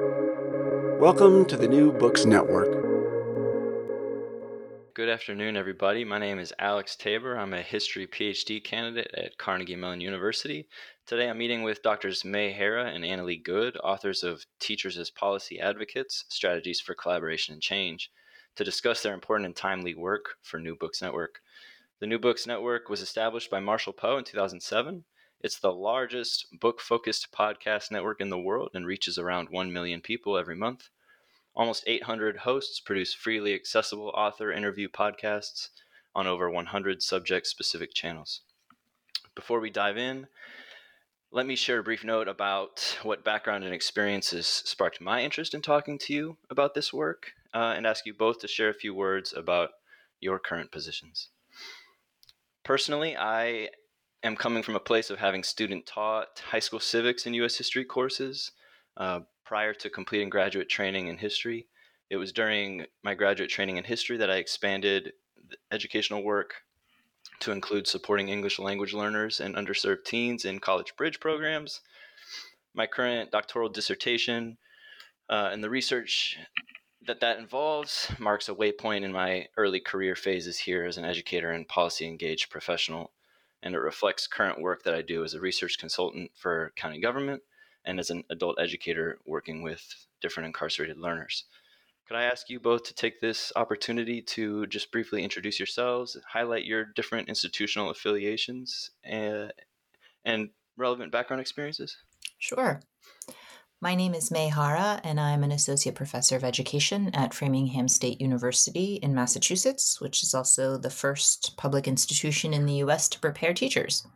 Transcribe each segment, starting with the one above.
Welcome to the New Books Network. Good afternoon, everybody. My name is Alex Tabor. I'm a history PhD candidate at Carnegie Mellon University. Today I'm meeting with Drs. May Hara and Annalee Good, authors of Teachers as Policy Advocates Strategies for Collaboration and Change, to discuss their important and timely work for New Books Network. The New Books Network was established by Marshall Poe in 2007. It's the largest book focused podcast network in the world and reaches around 1 million people every month. Almost 800 hosts produce freely accessible author interview podcasts on over 100 subject specific channels. Before we dive in, let me share a brief note about what background and experiences sparked my interest in talking to you about this work uh, and ask you both to share a few words about your current positions. Personally, I am coming from a place of having student taught high school civics and U.S. history courses uh, prior to completing graduate training in history. It was during my graduate training in history that I expanded educational work to include supporting English language learners and underserved teens in college bridge programs. My current doctoral dissertation uh, and the research that that involves marks a waypoint in my early career phases here as an educator and policy engaged professional, and it reflects current work that I do as a research consultant for county government and as an adult educator working with different incarcerated learners. Could I ask you both to take this opportunity to just briefly introduce yourselves, highlight your different institutional affiliations, and, and relevant background experiences? Sure. My name is May Hara, and I'm an associate professor of education at Framingham State University in Massachusetts, which is also the first public institution in the US to prepare teachers.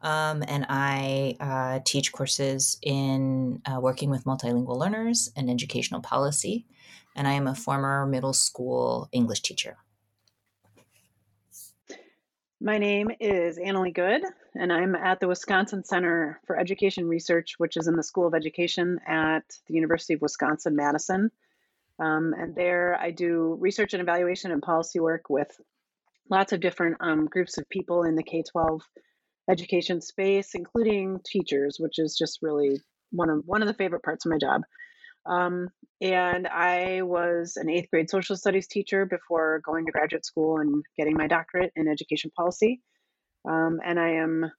Um, and I uh, teach courses in uh, working with multilingual learners and educational policy. And I am a former middle school English teacher. My name is Annalee Good, and I'm at the Wisconsin Center for Education Research, which is in the School of Education at the University of Wisconsin Madison. Um, and there I do research and evaluation and policy work with lots of different um, groups of people in the K 12 education space, including teachers, which is just really one of one of the favorite parts of my job. Um, and I was an eighth grade social studies teacher before going to graduate school and getting my doctorate in education policy. Um, and I am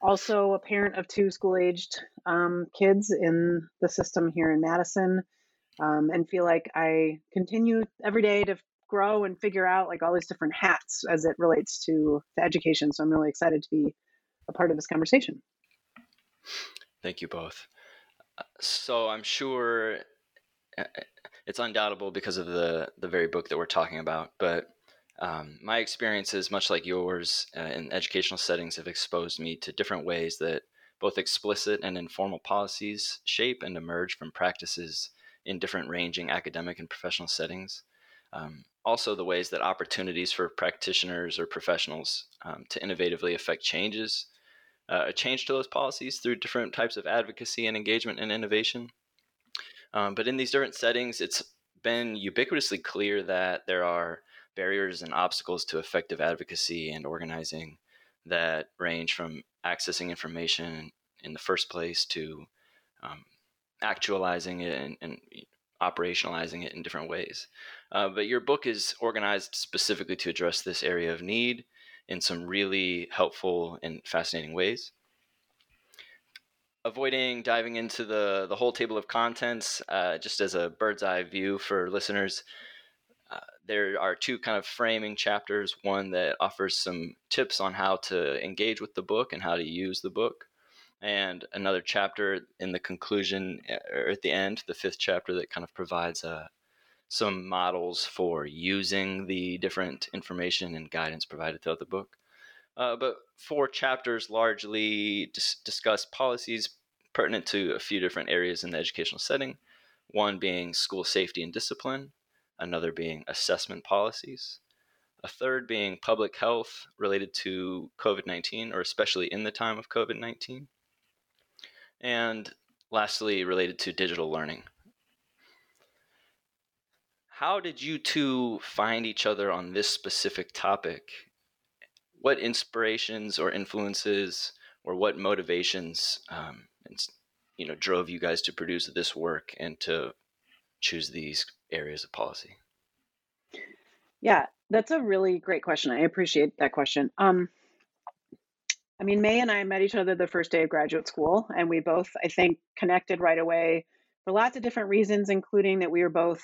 also a parent of two school aged um, kids in the system here in Madison um, and feel like I continue every day to grow and figure out like all these different hats as it relates to, to education. So I'm really excited to be a part of this conversation. Thank you both. So I'm sure uh, it's undoubtable because of the the very book that we're talking about. But um, my experiences, much like yours, uh, in educational settings, have exposed me to different ways that both explicit and informal policies shape and emerge from practices in different ranging academic and professional settings. Um, also, the ways that opportunities for practitioners or professionals um, to innovatively affect changes uh, a change to those policies through different types of advocacy and engagement and innovation. Um, but in these different settings, it's been ubiquitously clear that there are barriers and obstacles to effective advocacy and organizing that range from accessing information in the first place to um, actualizing it and, and, operationalizing it in different ways. Uh, but your book is organized specifically to address this area of need in some really helpful and fascinating ways. Avoiding diving into the, the whole table of contents, uh, just as a bird's eye view for listeners, uh, there are two kind of framing chapters one that offers some tips on how to engage with the book and how to use the book and another chapter in the conclusion uh, or at the end the fifth chapter that kind of provides a, some models for using the different information and guidance provided throughout the book. Uh, but four chapters largely dis- discuss policies pertinent to a few different areas in the educational setting, one being school safety and discipline, another being assessment policies, a third being public health related to COVID 19, or especially in the time of COVID 19, and lastly, related to digital learning how did you two find each other on this specific topic? What inspirations or influences or what motivations um, you know drove you guys to produce this work and to choose these areas of policy? Yeah, that's a really great question. I appreciate that question. Um, I mean, May and I met each other the first day of graduate school, and we both, I think, connected right away for lots of different reasons, including that we were both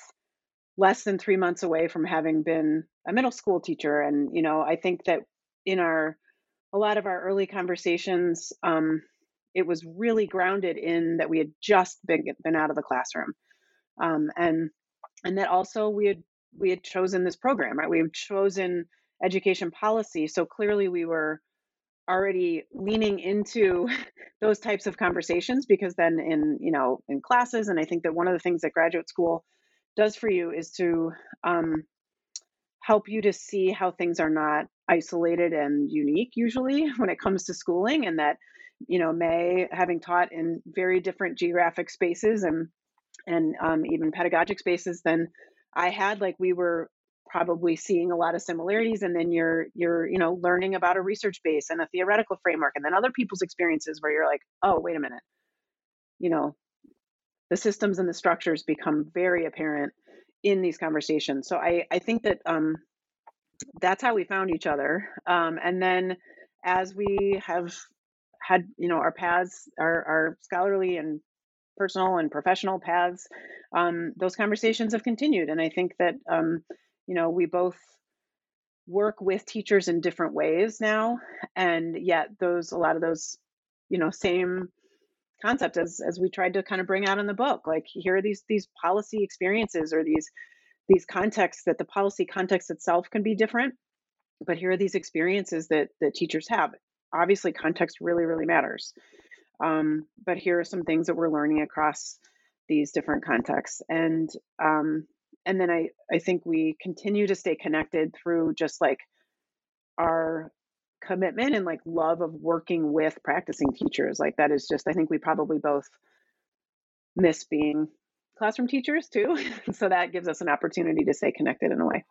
less than three months away from having been a middle school teacher. And, you know, I think that in our, a lot of our early conversations, um, it was really grounded in that we had just been, been out of the classroom. Um, and, and that also we had, we had chosen this program, right? We had chosen education policy. So clearly we were already leaning into those types of conversations because then in you know in classes and i think that one of the things that graduate school does for you is to um, help you to see how things are not isolated and unique usually when it comes to schooling and that you know may having taught in very different geographic spaces and and um, even pedagogic spaces than i had like we were probably seeing a lot of similarities and then you're you're you know learning about a research base and a theoretical framework and then other people's experiences where you're like oh wait a minute. You know the systems and the structures become very apparent in these conversations. So i i think that um that's how we found each other. Um and then as we have had you know our paths our our scholarly and personal and professional paths um, those conversations have continued. And i think that um, you know we both work with teachers in different ways now. And yet those a lot of those you know same concept as as we tried to kind of bring out in the book like here are these these policy experiences or these these contexts that the policy context itself can be different but here are these experiences that that teachers have. Obviously context really really matters. Um, but here are some things that we're learning across these different contexts. And um, and then I I think we continue to stay connected through just like our commitment and like love of working with practicing teachers. Like that is just I think we probably both miss being classroom teachers too. so that gives us an opportunity to stay connected in a way.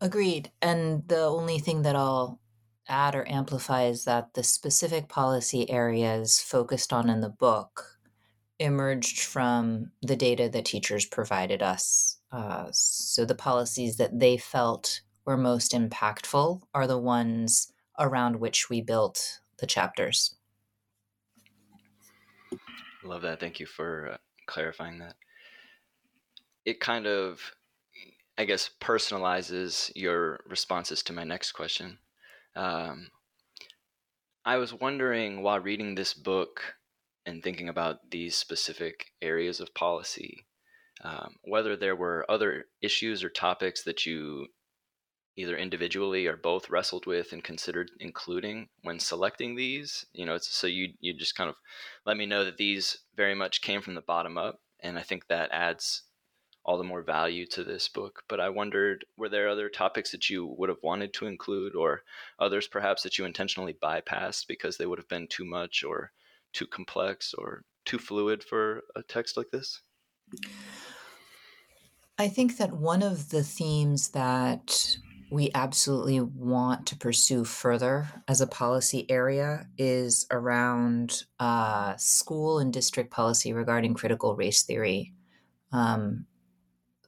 Agreed. And the only thing that I'll add or amplify is that the specific policy areas focused on in the book emerged from the data that teachers provided us. Uh, so the policies that they felt were most impactful are the ones around which we built the chapters. Love that. Thank you for uh, clarifying that. It kind of, I guess, personalizes your responses to my next question. Um, I was wondering while reading this book and thinking about these specific areas of policy, um, whether there were other issues or topics that you either individually or both wrestled with and considered including when selecting these you know so you you just kind of let me know that these very much came from the bottom up and i think that adds all the more value to this book but i wondered were there other topics that you would have wanted to include or others perhaps that you intentionally bypassed because they would have been too much or too complex or too fluid for a text like this? I think that one of the themes that we absolutely want to pursue further as a policy area is around uh, school and district policy regarding critical race theory. Um,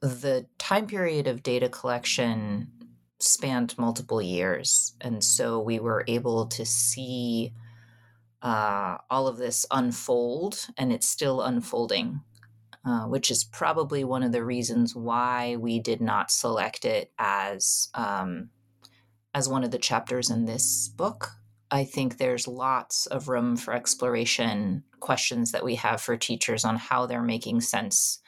the time period of data collection spanned multiple years, and so we were able to see uh, all of this unfold, and it's still unfolding, uh, which is probably one of the reasons why we did not select it as um, as one of the chapters in this book. I think there's lots of room for exploration, questions that we have for teachers on how they're making sense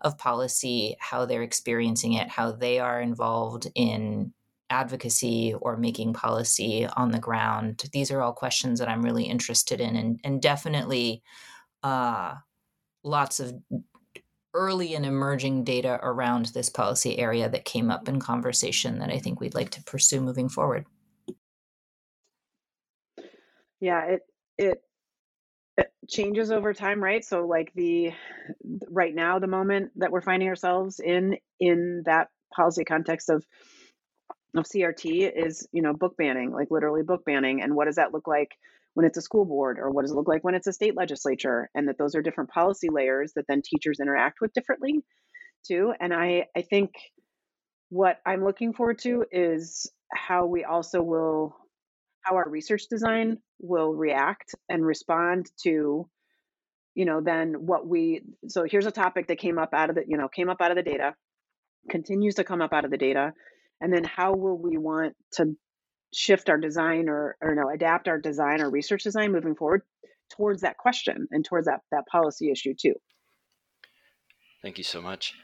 of policy, how they're experiencing it, how they are involved in advocacy or making policy on the ground? These are all questions that I'm really interested in, and, and definitely uh, lots of early and emerging data around this policy area that came up in conversation that I think we'd like to pursue moving forward. Yeah, it it it changes over time right so like the right now the moment that we're finding ourselves in in that policy context of of CRT is, you know, book banning, like literally book banning. And what does that look like when it's a school board or what does it look like when it's a state legislature and that those are different policy layers that then teachers interact with differently too and i i think what i'm looking forward to is how we also will how our research design will react and respond to you know then what we so here's a topic that came up out of the you know came up out of the data continues to come up out of the data and then how will we want to shift our design or or no adapt our design or research design moving forward towards that question and towards that that policy issue too thank you so much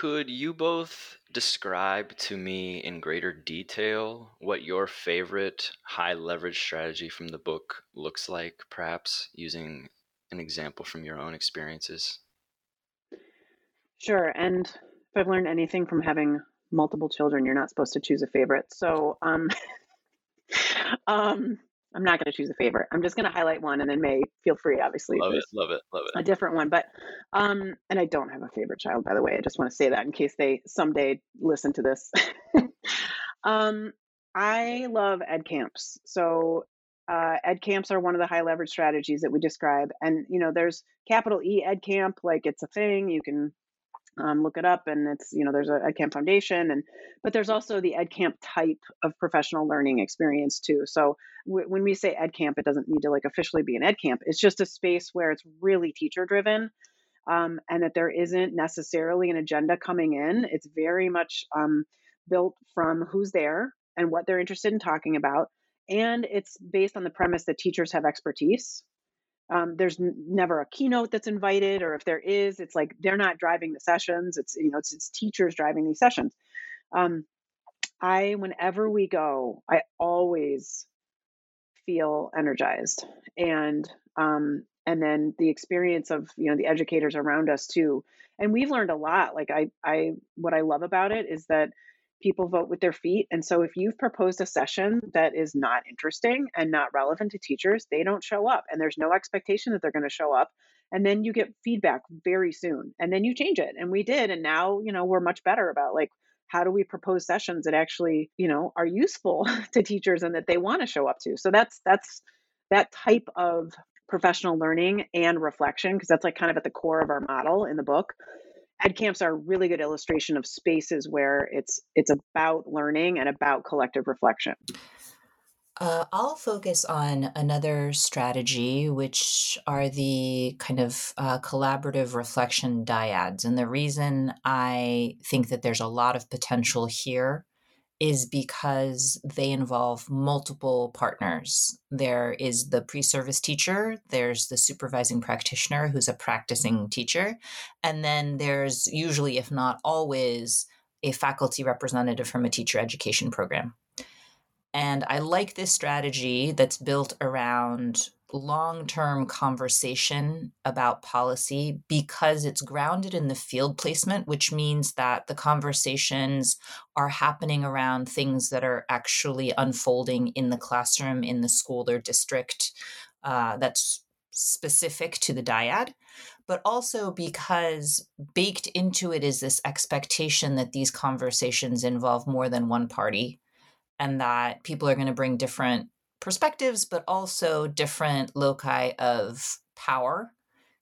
could you both describe to me in greater detail what your favorite high leverage strategy from the book looks like, perhaps using an example from your own experiences? Sure. And if I've learned anything from having multiple children, you're not supposed to choose a favorite. So, um, um, I'm not going to choose a favorite. I'm just going to highlight one, and then May feel free. Obviously, love it, love it, love it. A different one, but um, and I don't have a favorite child, by the way. I just want to say that in case they someday listen to this. um, I love ed camps. So uh, ed camps are one of the high leverage strategies that we describe, and you know, there's capital E ed camp, like it's a thing. You can um, look it up and it's you know there's a edcamp foundation and but there's also the edcamp type of professional learning experience too. So w- when we say edcamp it doesn't need to like officially be an edcamp. It's just a space where it's really teacher driven um, and that there isn't necessarily an agenda coming in. It's very much um, built from who's there and what they're interested in talking about and it's based on the premise that teachers have expertise um, there's n- never a keynote that's invited, or if there is, it's like they're not driving the sessions. It's you know it's, it's teachers driving these sessions. Um, I whenever we go, I always feel energized, and um, and then the experience of you know the educators around us too. And we've learned a lot. Like I I what I love about it is that people vote with their feet. And so if you've proposed a session that is not interesting and not relevant to teachers, they don't show up. And there's no expectation that they're going to show up. And then you get feedback very soon. And then you change it. And we did. And now, you know, we're much better about like, how do we propose sessions that actually, you know, are useful to teachers and that they want to show up to? So that's that's that type of professional learning and reflection because that's like kind of at the core of our model in the book ed camps are a really good illustration of spaces where it's it's about learning and about collective reflection uh, I'll focus on another strategy, which are the kind of uh, collaborative reflection dyads. And the reason I think that there's a lot of potential here is because they involve multiple partners. There is the pre service teacher, there's the supervising practitioner who's a practicing teacher, and then there's usually, if not always, a faculty representative from a teacher education program. And I like this strategy that's built around long term conversation about policy because it's grounded in the field placement, which means that the conversations are happening around things that are actually unfolding in the classroom, in the school or district uh, that's specific to the dyad. But also because baked into it is this expectation that these conversations involve more than one party and that people are going to bring different perspectives, but also different loci of power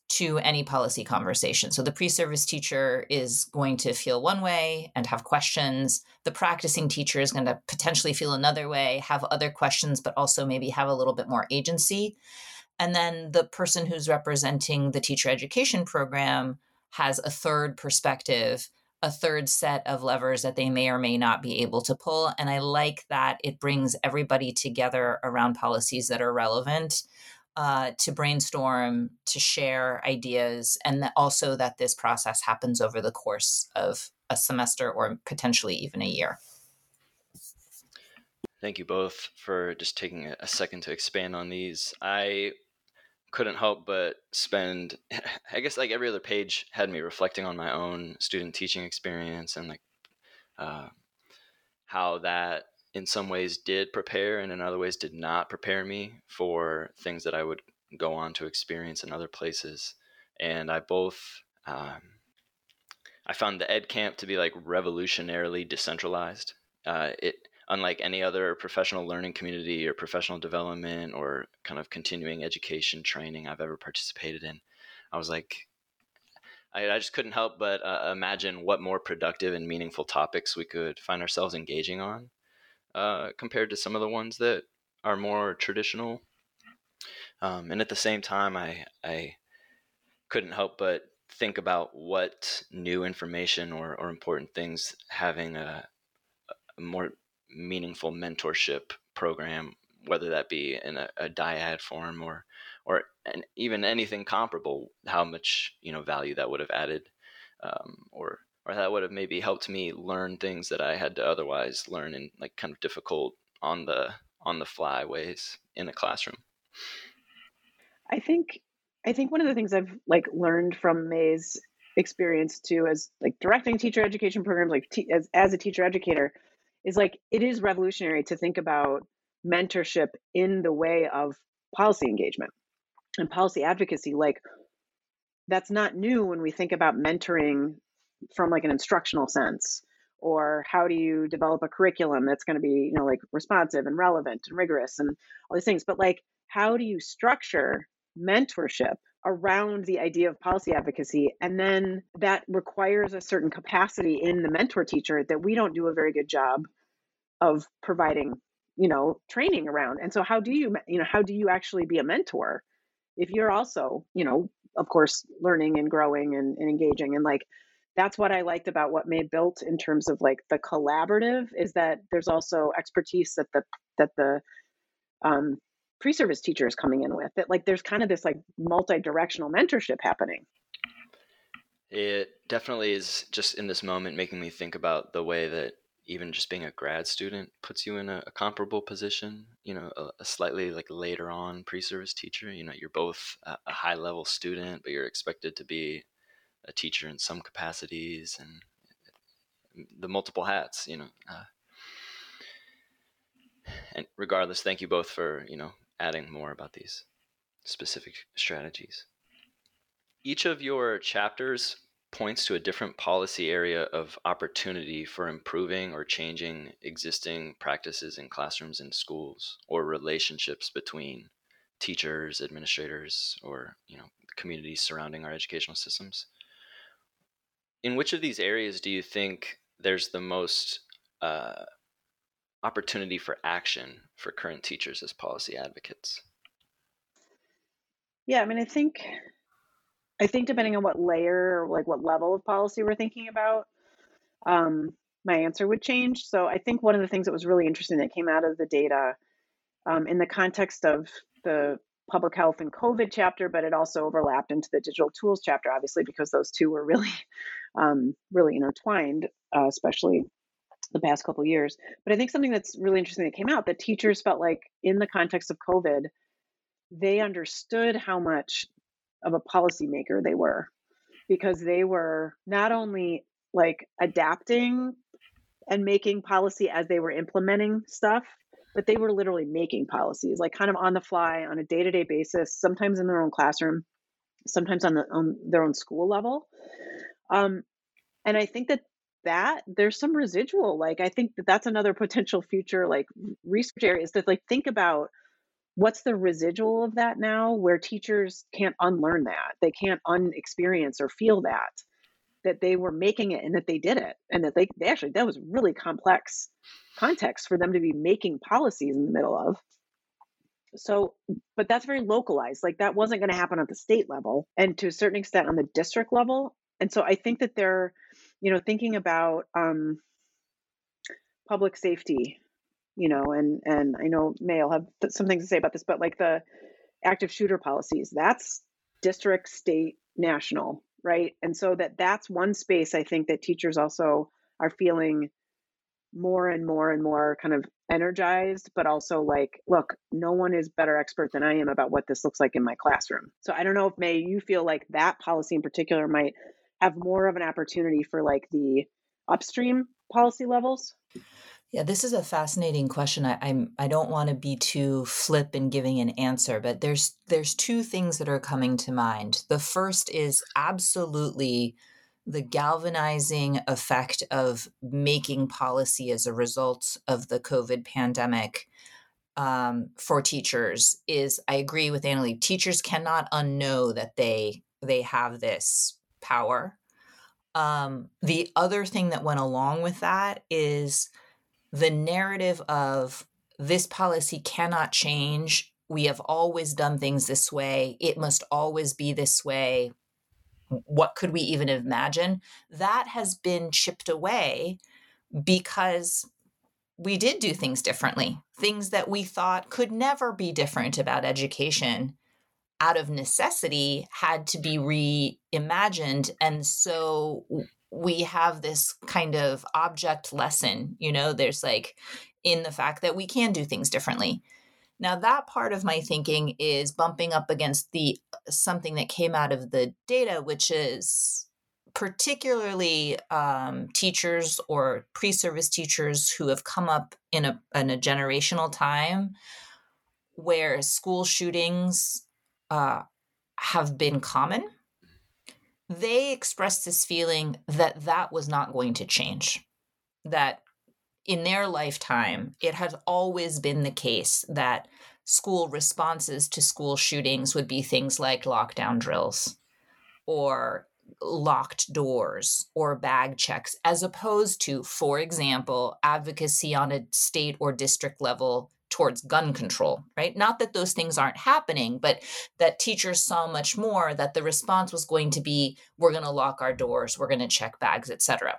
to any policy conversation. So the pre service teacher is going to feel one way and have questions. The practicing teacher is going to potentially feel another way, have other questions, but also maybe have a little bit more agency. And then the person who's representing the teacher education program has a third perspective a third set of levers that they may or may not be able to pull. And I like that it brings everybody together around policies that are relevant uh, to brainstorm, to share ideas, and that also that this process happens over the course of a semester or potentially even a year. Thank you both for just taking a second to expand on these. I couldn't help but spend i guess like every other page had me reflecting on my own student teaching experience and like uh, how that in some ways did prepare and in other ways did not prepare me for things that i would go on to experience in other places. And i both um, i found the ed camp to be like revolutionarily decentralized. Uh, it unlike any other professional learning community or professional development or kind of continuing education training I've ever participated in. I was like, I, I just couldn't help but uh, imagine what more productive and meaningful topics we could find ourselves engaging on uh, compared to some of the ones that are more traditional. Um, and at the same time, I, I couldn't help but think about what new information or, or important things having a, a more meaningful mentorship program, whether that be in a, a dyad form or or and even anything comparable, how much you know value that would have added, um, or or that would have maybe helped me learn things that I had to otherwise learn in like kind of difficult on the on the fly ways in the classroom. I think I think one of the things I've like learned from May's experience too, as like directing teacher education programs, like as as a teacher educator, is like it is revolutionary to think about mentorship in the way of policy engagement and policy advocacy like that's not new when we think about mentoring from like an instructional sense or how do you develop a curriculum that's going to be you know like responsive and relevant and rigorous and all these things but like how do you structure mentorship around the idea of policy advocacy and then that requires a certain capacity in the mentor teacher that we don't do a very good job of providing you know training around. And so how do you you know how do you actually be a mentor if you're also you know of course learning and growing and, and engaging? And like that's what i liked about what May built in terms of like the collaborative is that there's also expertise that the that the um, pre-service teachers coming in with that like there's kind of this like multi-directional mentorship happening. It definitely is just in this moment making me think about the way that even just being a grad student puts you in a, a comparable position you know a, a, slightly like later on pre-service teacher. You know you're both a, a, high level student but you're expected to be a teacher in some capacities and the multiple hats you know uh, and regardless thank you both for you know adding more about these specific strategies. Each of your chapters points to a different policy area of opportunity for improving or changing existing practices in classrooms and schools or relationships between teachers administrators or you know communities surrounding our educational systems. In which of these areas do you think there's the most uh, opportunity for action for current teachers as policy advocates yeah i mean i think I think depending on what layer or like what level of policy we're thinking about, um, my answer would change. So I think one of the things that was really interesting that came out of the data um, in the context of the public health and COVID chapter, but it also overlapped into the digital tools chapter, obviously, because those two were really, um, really intertwined, uh, especially the past couple years. But I think something that's really interesting that came out that teachers felt like in the context of COVID, they understood how much of a policymaker they were because they were not only like adapting and making policy as they were implementing stuff but they were literally making policies like kind of on the fly on a day-to-day basis sometimes in their own classroom sometimes on, the, on their own school level um, and i think that that there's some residual like i think that that's another potential future like research areas to like think about what's the residual of that now where teachers can't unlearn that they can't unexperience or feel that that they were making it and that they did it and that they, they actually that was really complex context for them to be making policies in the middle of. So but that's very localized like that wasn't going to happen at the state level and to a certain extent on the district level. And so i think that they're you know thinking about um, public safety you know, and and I know May will have some things to say about this, but like the active shooter policies, that's district, state, national, right? And so that that's one space I think that teachers also are feeling more and more and more kind of energized, but also like, look, no one is better expert than I am about what this looks like in my classroom. So I don't know if May, you feel like that policy in particular might have more of an opportunity for like the upstream policy levels? Yeah, this is a fascinating question. I, I'm I don't want to be too flip in giving an answer, but there's there's two things that are coming to mind. The first is absolutely the galvanizing effect of making policy as a result of the COVID pandemic um, for teachers is I agree with Annalee. Teachers cannot unknow that they they have this power. Um, the other thing that went along with that is the narrative of this policy cannot change. We have always done things this way. It must always be this way what could we even imagine? That has been chipped away because we did do things differently. Things that we thought could never be different about education out of necessity had to be reimagined. And so we have this kind of object lesson, you know, there's like in the fact that we can do things differently. Now that part of my thinking is bumping up against the something that came out of the data, which is particularly um, teachers or pre-service teachers who have come up in a in a generational time where school shootings uh, have been common. They expressed this feeling that that was not going to change. That in their lifetime, it has always been the case that school responses to school shootings would be things like lockdown drills or locked doors or bag checks, as opposed to, for example, advocacy on a state or district level towards gun control, right? Not that those things aren't happening, but that teachers saw much more that the response was going to be we're going to lock our doors, we're going to check bags, etc.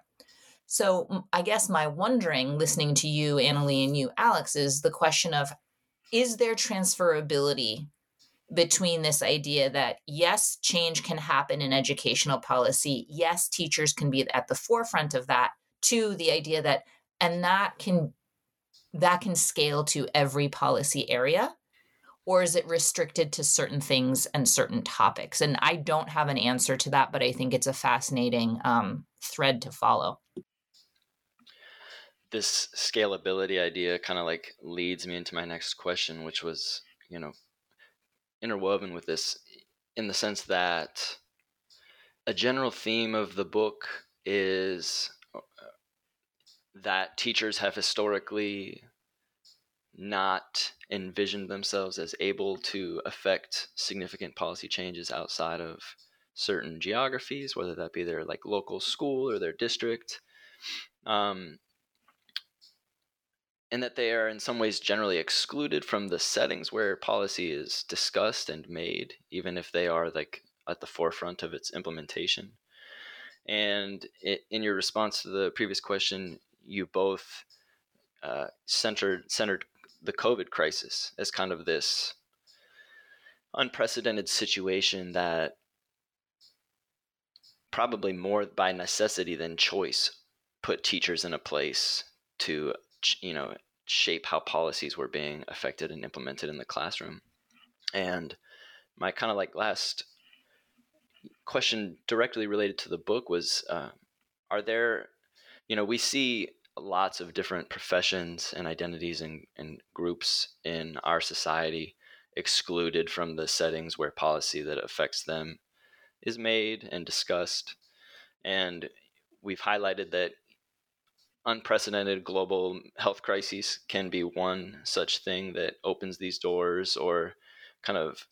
So I guess my wondering, listening to you, Annalee, and you, Alex, is the question of is there transferability between this idea that yes, change can happen in educational policy, yes, teachers can be at the forefront of that, to the idea that and that can that can scale to every policy area or is it restricted to certain things and certain topics? And i don't have an answer to that but i think it's a fascinating um, thread to follow. This scalability idea kind of like leads me into my next question, which was, you know, interwoven with this in the sense that a general theme of the book is that teachers have historically not envisioned themselves as able to affect significant policy changes outside of certain geographies, whether that be their like local school or their district. Um, and that they are in some ways generally excluded from the settings where policy is discussed and made, even if they are like at the forefront of its implementation. And it, in your response to the previous question, you both uh, centered centered the COVID crisis as kind of this unprecedented situation that probably more by necessity than choice put teachers in a place to you know shape how policies were being affected and implemented in the classroom. And my kind of like last question directly related to the book was uh, are there you know we see lots of different professions and identities and, and groups in our society excluded from the settings where policy that affects them is made and discussed. And we've highlighted that unprecedented global health crises can be one such thing that opens these doors or kind of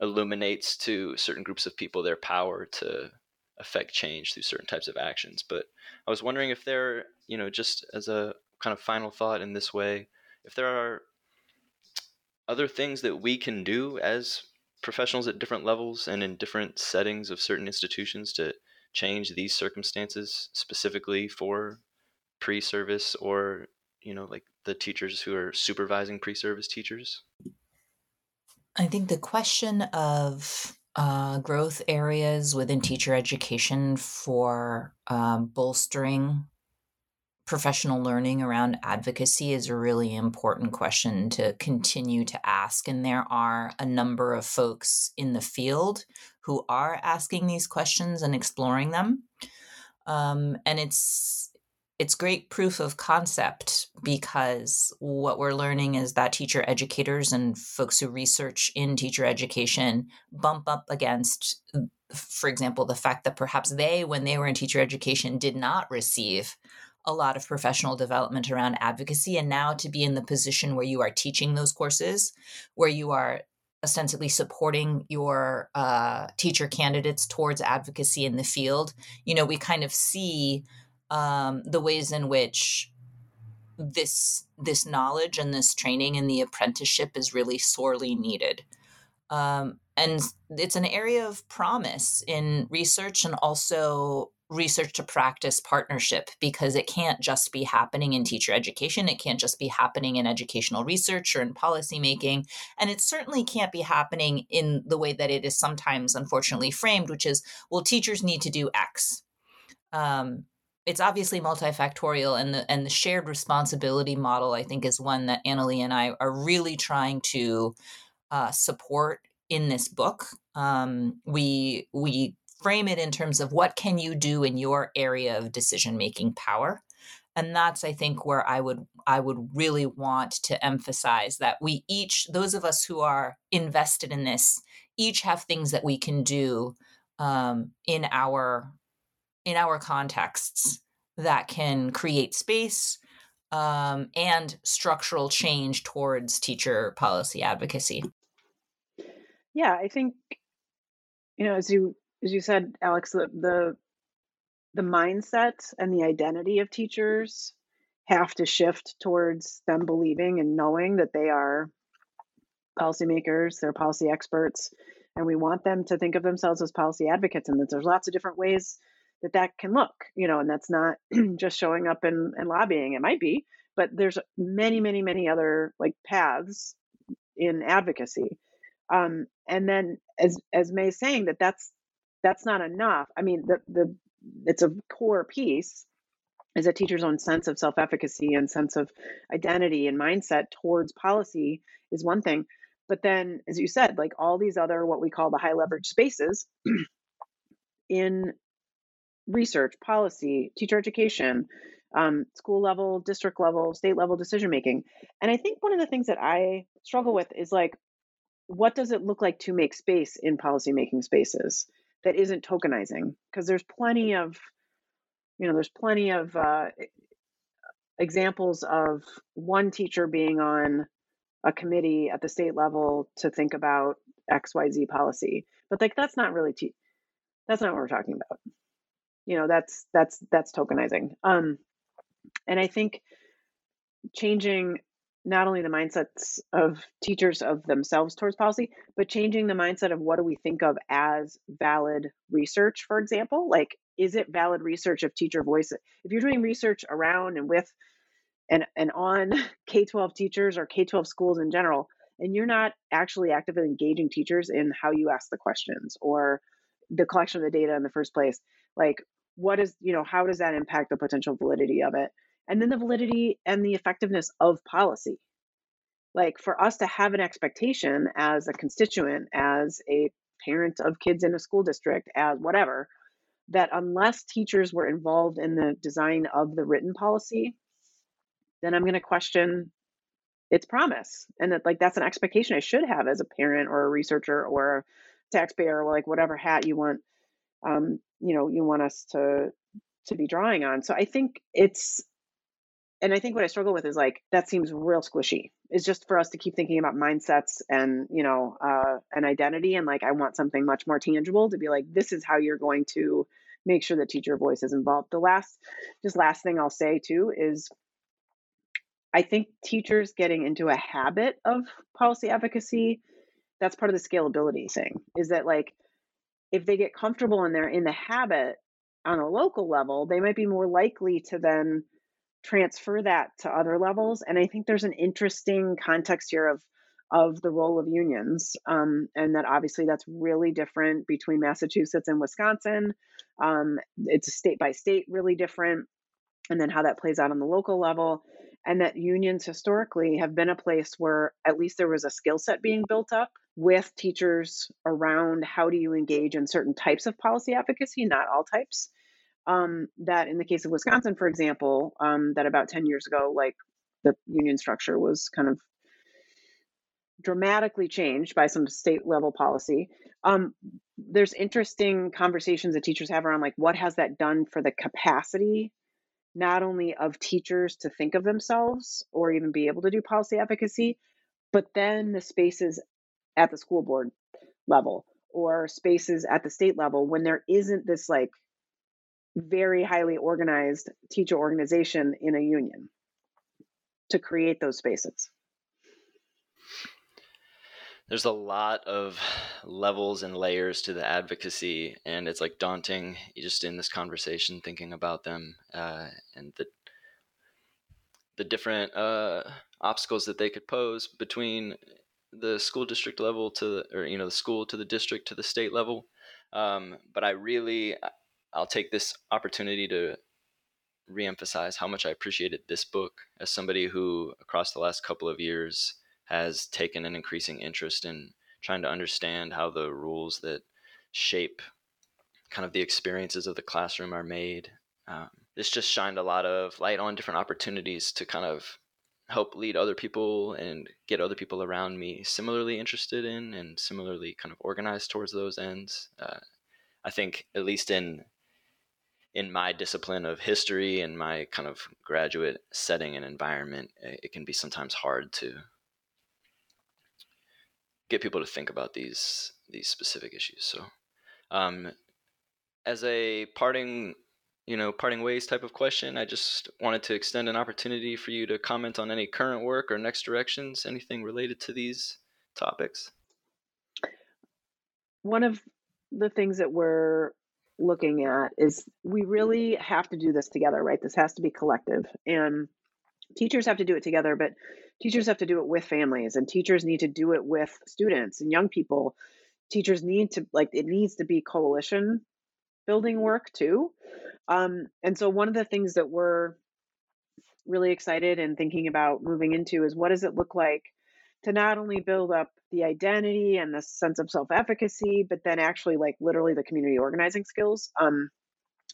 illuminates to certain groups of people their power to affect change through certain types of actions. But I was wondering if there, you know, just as a kind of final thought in this way, if there are other things that we can do as professionals at different levels and in different settings of certain institutions to change these circumstances specifically for pre-service or you know like the teachers who are supervising pre-service teachers i think the question of uh, growth areas within teacher education for um, bolstering professional learning around advocacy is a really important question to continue to ask. And there are a number of folks in the field who are asking these questions and exploring them. Um, and it's it's great proof of concept because what we're learning is that teacher educators and folks who research in teacher education bump up against for example, the fact that perhaps they, when they were in teacher education, did not receive a lot of professional development around advocacy. And now to be in the position where you are teaching those courses, where you are ostensibly supporting your uh, teacher candidates towards advocacy in the field, you know, we kind of see um, the ways in which this this knowledge and this training and the apprenticeship is really sorely needed. Um, and it's an area of promise in research and also research to practice partnership because it can't just be happening in teacher education. It can't just be happening in educational research or in policymaking. And it certainly can't be happening in the way that it is sometimes unfortunately framed, which is, well, teachers need to do X. Um, it's obviously multifactorial and the and the shared responsibility model I think is one that Annalee and I are really trying to uh, support in this book. Um, we we frame it in terms of what can you do in your area of decision making power, and that's I think where I would I would really want to emphasize that we each those of us who are invested in this each have things that we can do um, in our in our contexts that can create space um, and structural change towards teacher policy advocacy. Yeah, I think you know, as you as you said, Alex, the the, the mindset and the identity of teachers have to shift towards them believing and knowing that they are policymakers, they're policy experts, and we want them to think of themselves as policy advocates, and that there's lots of different ways that that can look, you know, and that's not just showing up and, and lobbying. It might be, but there's many, many, many other like paths in advocacy. Um, and then as as May's saying that that's that's not enough. I mean, the the it's a core piece is a teacher's own sense of self-efficacy and sense of identity and mindset towards policy is one thing. But then, as you said, like all these other what we call the high leverage spaces in research, policy, teacher education, um, school level, district level, state level decision making. And I think one of the things that I struggle with is like, what does it look like to make space in policymaking spaces that isn't tokenizing? Because there's plenty of, you know, there's plenty of uh, examples of one teacher being on a committee at the state level to think about XYZ policy. But like, that's not really, te- that's not what we're talking about you know that's that's that's tokenizing. Um and i think changing not only the mindsets of teachers of themselves towards policy but changing the mindset of what do we think of as valid research for example like is it valid research of teacher voice? If you're doing research around and with and and on k-12 teachers or k-12 schools in general and you're not actually actively engaging teachers in how you ask the questions or the collection of the data in the first place like what is you know how does that impact the potential validity of it? And then the validity and the effectiveness of policy. Like for us to have an expectation as a constituent as a parent of kids in a school district as whatever that unless teachers were involved in the design of the written policy then i'm going to question its promise. And that like that's an expectation i should have as a parent or a researcher or a taxpayer or like whatever hat you want um, you know you want us to to be drawing on. So i think it's and i think what i struggle with is like that seems real squishy. It's just for us to keep thinking about mindsets and you know uh, an identity and like i want something much more tangible to be like this is how you're going to make sure that teacher voice is involved. The last just last thing i'll say too is i think teachers getting into a habit of policy advocacy that's part of the scalability thing is that like if they get comfortable and they're in the habit on a local level, they might be more likely to then transfer that to other levels. And I think there's an interesting context here of of the role of unions, um, and that obviously that's really different between Massachusetts and Wisconsin. Um, it's state by state, really different, and then how that plays out on the local level. And that unions historically have been a place where at least there was a skill set being built up with teachers around how do you engage in certain types of policy advocacy, not all types. Um, that in the case of Wisconsin, for example, um, that about 10 years ago, like the union structure was kind of dramatically changed by some state level policy. Um, there's interesting conversations that teachers have around like what has that done for the capacity not only of teachers to think of themselves or even be able to do policy advocacy, but then the spaces at the school board level or spaces at the state level when there isn't this like very highly organized teacher organization in a union to create those spaces? There's a lot of levels and layers to the advocacy and it's like daunting just in this conversation thinking about them uh, and the the different uh, obstacles that they could pose between the school district level to or you know the school to the district to the state level um, but i really i'll take this opportunity to reemphasize how much i appreciated this book as somebody who across the last couple of years has taken an increasing interest in trying to understand how the rules that shape kind of the experiences of the classroom are made. Um, this just shined a lot of light on different opportunities to kind of help lead other people and get other people around me similarly interested in and similarly kind of organized towards those ends. Uh, I think at least in in my discipline of history and my kind of graduate setting and environment, it can be sometimes hard to get people to think about these these specific issues. So, um, as a parting, you know, parting ways type of question, I just wanted to extend an opportunity for you to comment on any current work or next directions, anything related to these topics. One of the things that we're looking at is we really have to do this together, right? This has to be collective. And teachers have to do it together, but teachers have to do it with families and teachers need to do it with students and young people. Teachers need to like it needs to be coalition building work too. Um, and so one of the things that we're really excited and thinking about moving into is what does it look like to not only build up the identity and the sense of self-efficacy, but then actually like literally the community organizing skills um,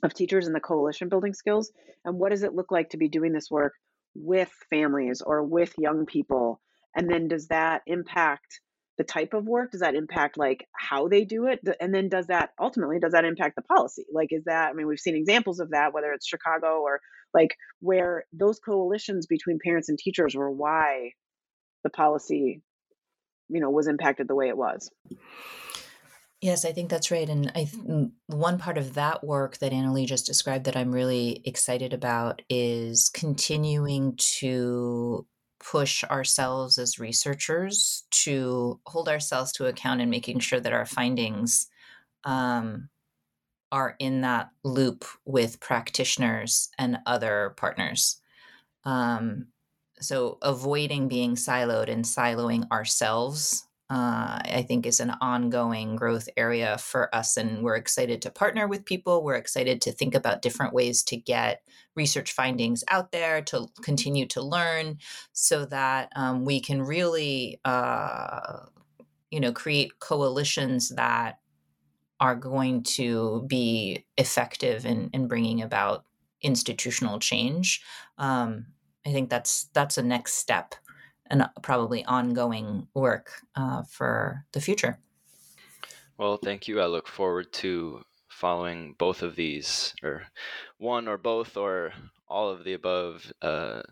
of teachers and the coalition building skills. And what does it look like to be doing this work with families or with young people and then does that impact the type of work does that impact like how they do it and then does that ultimately does that impact the policy like is that i mean we've seen examples of that whether it's chicago or like where those coalitions between parents and teachers were why the policy you know was impacted the way it was Yes, I think that's right. And I th- mm, one part of that work that Annalee just described that I'm really excited about is continuing to push ourselves as researchers to hold ourselves to account and making sure that our findings um, are in that loop with practitioners and other partners. Um, so avoiding being siloed and siloing ourselves uh, I think is an ongoing growth area for us. And we're excited to partner with people. We're excited to think about different ways to get research findings out there, to continue to learn so that um, we can really, uh, you know, create coalitions that are going to be effective in, in bringing about institutional change. Um, I think that's that's a next step and uh, probably ongoing work uh, for the future. Well, thank you. I look forward to following both of these, or one or both, or all of the above uh,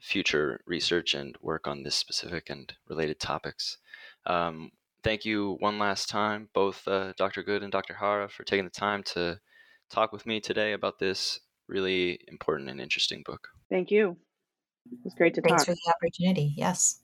future research and work on this specific and related topics. Um, thank you one last time, both uh, Dr. Good and Dr. Hara, for taking the time to talk with me today about this really important and interesting book. Thank you. It was great to Thanks talk. Thanks for the opportunity. Yes.